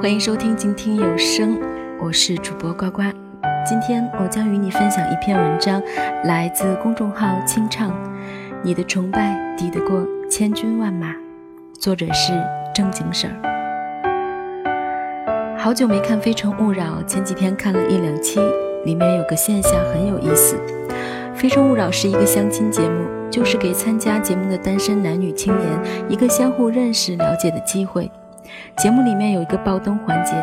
欢迎收听静听有声，我是主播呱呱。今天我将与你分享一篇文章，来自公众号“清唱”，你的崇拜抵得过千军万马。作者是正经事儿。好久没看《非诚勿扰》，前几天看了一两期，里面有个现象很有意思。《非诚勿扰》是一个相亲节目，就是给参加节目的单身男女青年一个相互认识、了解的机会。节目里面有一个爆灯环节，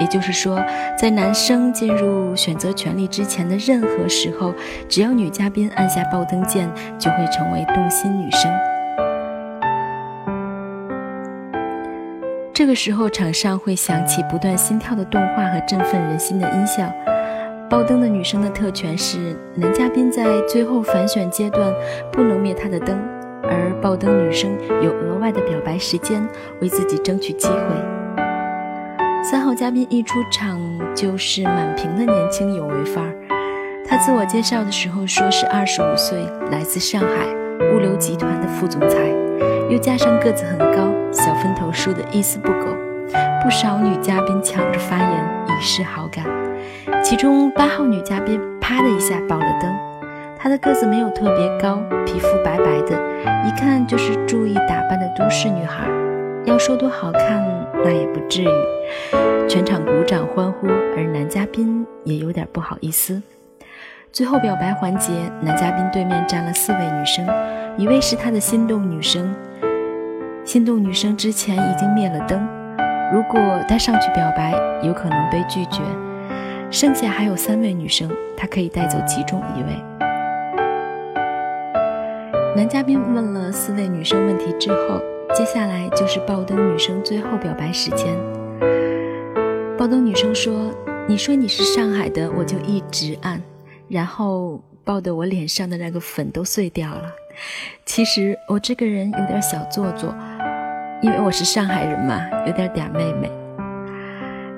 也就是说，在男生进入选择权利之前的任何时候，只要女嘉宾按下爆灯键，就会成为动心女生。这个时候，场上会响起不断心跳的动画和振奋人心的音效。爆灯的女生的特权是，男嘉宾在最后反选阶段不能灭他的灯。而爆灯女生有额外的表白时间，为自己争取机会。三号嘉宾一出场就是满屏的年轻有为范儿。他自我介绍的时候说是二十五岁，来自上海物流集团的副总裁，又加上个子很高，小分头梳的一丝不苟，不少女嘉宾抢着发言以示好感。其中八号女嘉宾啪的一下爆了灯。她的个子没有特别高，皮肤白白的，一看就是注意打扮的都市女孩。要说多好看，那也不至于。全场鼓掌欢呼，而男嘉宾也有点不好意思。最后表白环节，男嘉宾对面站了四位女生，一位是他的心动女生。心动女生之前已经灭了灯，如果他上去表白，有可能被拒绝。剩下还有三位女生，他可以带走其中一位。男嘉宾问了四位女生问题之后，接下来就是爆灯女生最后表白时间。爆灯女生说：“你说你是上海的，我就一直按，然后爆得我脸上的那个粉都碎掉了。其实我这个人有点小做作，因为我是上海人嘛，有点嗲妹妹。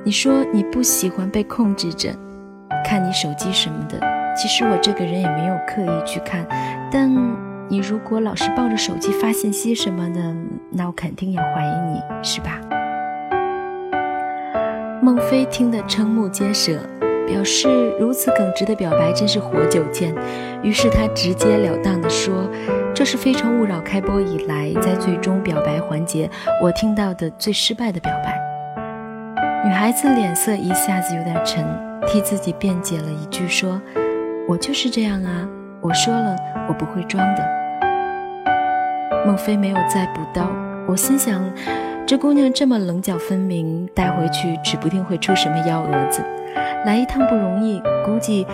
你说你不喜欢被控制着，看你手机什么的，其实我这个人也没有刻意去看，但……”你如果老是抱着手机发信息什么的，那我肯定也怀疑你，是吧？孟非听得瞠目结舌，表示如此耿直的表白真是活久见。于是他直截了当地说：“这是《非诚勿扰》开播以来在最终表白环节我听到的最失败的表白。”女孩子脸色一下子有点沉，替自己辩解了一句说：“我就是这样啊。”我说了，我不会装的。孟非没有再补刀，我心想，这姑娘这么棱角分明，带回去指不定会出什么幺蛾子。来一趟不容易，估计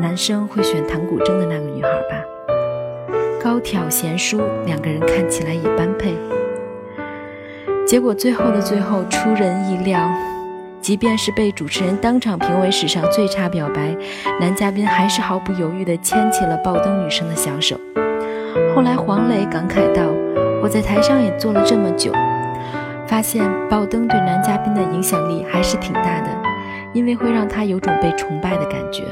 男生会选弹古筝的那个女孩吧。高挑贤淑，两个人看起来也般配。结果最后的最后，出人意料。即便是被主持人当场评为史上最差表白，男嘉宾还是毫不犹豫地牵起了爆灯女生的小手。后来黄磊感慨道：“我在台上也坐了这么久，发现爆灯对男嘉宾的影响力还是挺大的，因为会让他有种被崇拜的感觉。”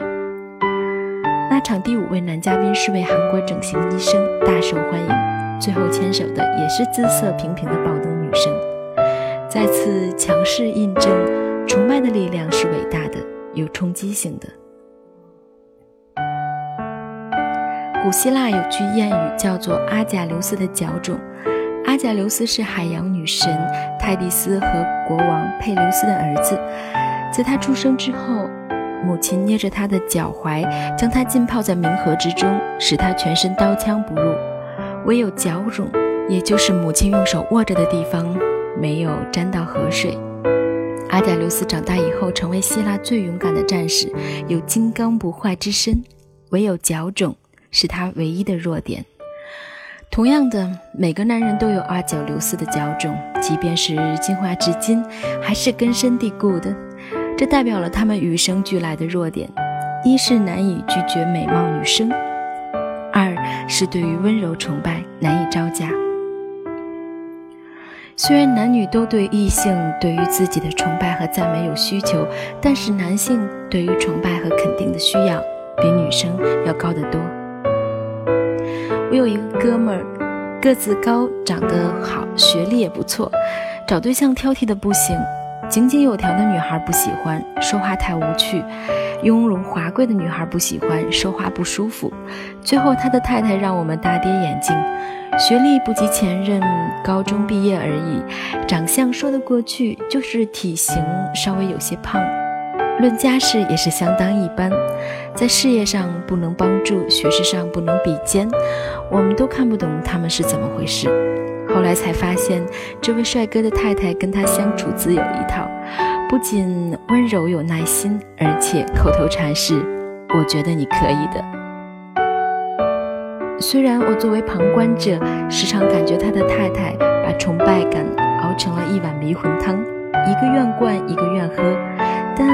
那场第五位男嘉宾是位韩国整形医生，大受欢迎。最后牵手的也是姿色平平的爆灯女生，再次强势印证。崇拜的力量是伟大的，有冲击性的。古希腊有句谚语叫做“阿贾琉斯的脚肿”。阿贾琉斯是海洋女神泰迪斯和国王佩琉斯的儿子。在他出生之后，母亲捏着他的脚踝，将他浸泡在冥河之中，使他全身刀枪不入。唯有脚肿，也就是母亲用手握着的地方，没有沾到河水。阿贾琉斯长大以后，成为希腊最勇敢的战士，有金刚不坏之身，唯有脚肿是他唯一的弱点。同样的，每个男人都有阿贾琉斯的脚肿，即便是进化至今，还是根深蒂固的。这代表了他们与生俱来的弱点：一是难以拒绝美貌女生，二是对于温柔崇拜难以招架。虽然男女都对异性对于自己的崇拜和赞美有需求，但是男性对于崇拜和肯定的需要比女生要高得多。我有一个哥们儿，个子高，长得好，学历也不错，找对象挑剔的不行，井井有条的女孩不喜欢，说话太无趣；雍容华贵的女孩不喜欢，说话不舒服。最后，他的太太让我们大跌眼镜：学历不及前任，高中毕业而已；长相说得过去，就是体型稍微有些胖；论家世也是相当一般，在事业上不能帮助，学识上不能比肩。我们都看不懂他们是怎么回事。后来才发现，这位帅哥的太太跟他相处自有一套，不仅温柔有耐心，而且口头禅是“我觉得你可以的”。虽然我作为旁观者，时常感觉他的太太把崇拜感熬成了一碗迷魂汤，一个愿灌，一个愿喝，但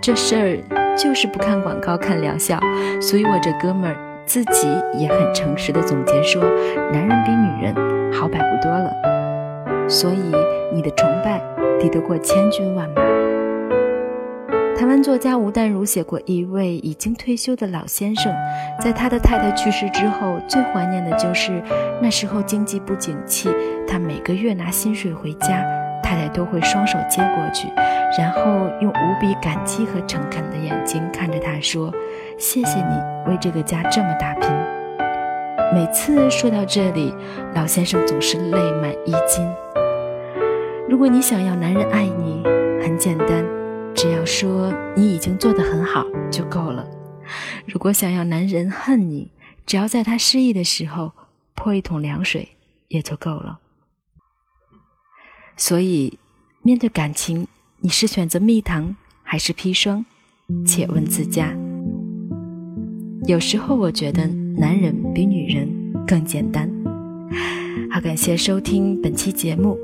这事儿就是不看广告看疗效，所以我这哥们儿自己也很诚实的总结说：男人比女人。好摆不多了，所以你的崇拜抵得过千军万马。台湾作家吴淡如写过一位已经退休的老先生，在他的太太去世之后，最怀念的就是那时候经济不景气，他每个月拿薪水回家，太太都会双手接过去，然后用无比感激和诚恳的眼睛看着他说：“谢谢你为这个家这么打拼。”每次说到这里，老先生总是泪满衣襟。如果你想要男人爱你，很简单，只要说你已经做得很好就够了。如果想要男人恨你，只要在他失意的时候泼一桶凉水也就够了。所以，面对感情，你是选择蜜糖还是砒霜？且问自家。有时候，我觉得。男人比女人更简单。好，感谢收听本期节目。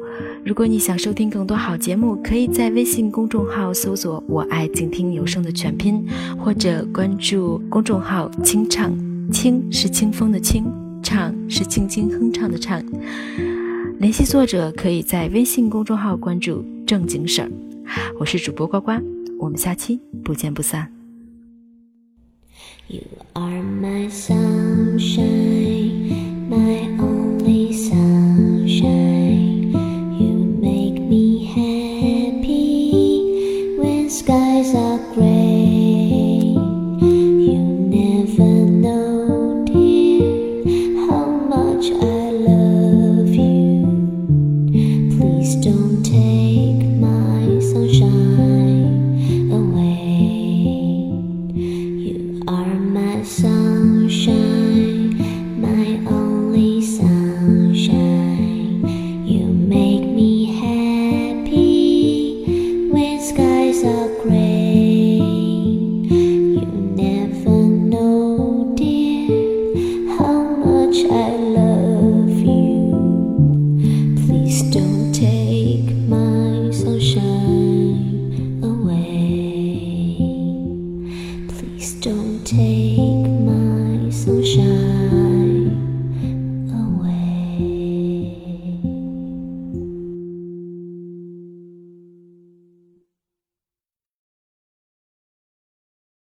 如果你想收听更多好节目，可以在微信公众号搜索“我爱静听有声”的全拼，或者关注公众号“清唱”。清是清风的清，唱是轻轻哼唱的唱。联系作者可以在微信公众号关注“正经事儿”。我是主播呱呱，我们下期不见不散。You are my sunshine, my rain. You never know, dear, how much I love you. Please don't take my sunshine away. Please don't take my sunshine.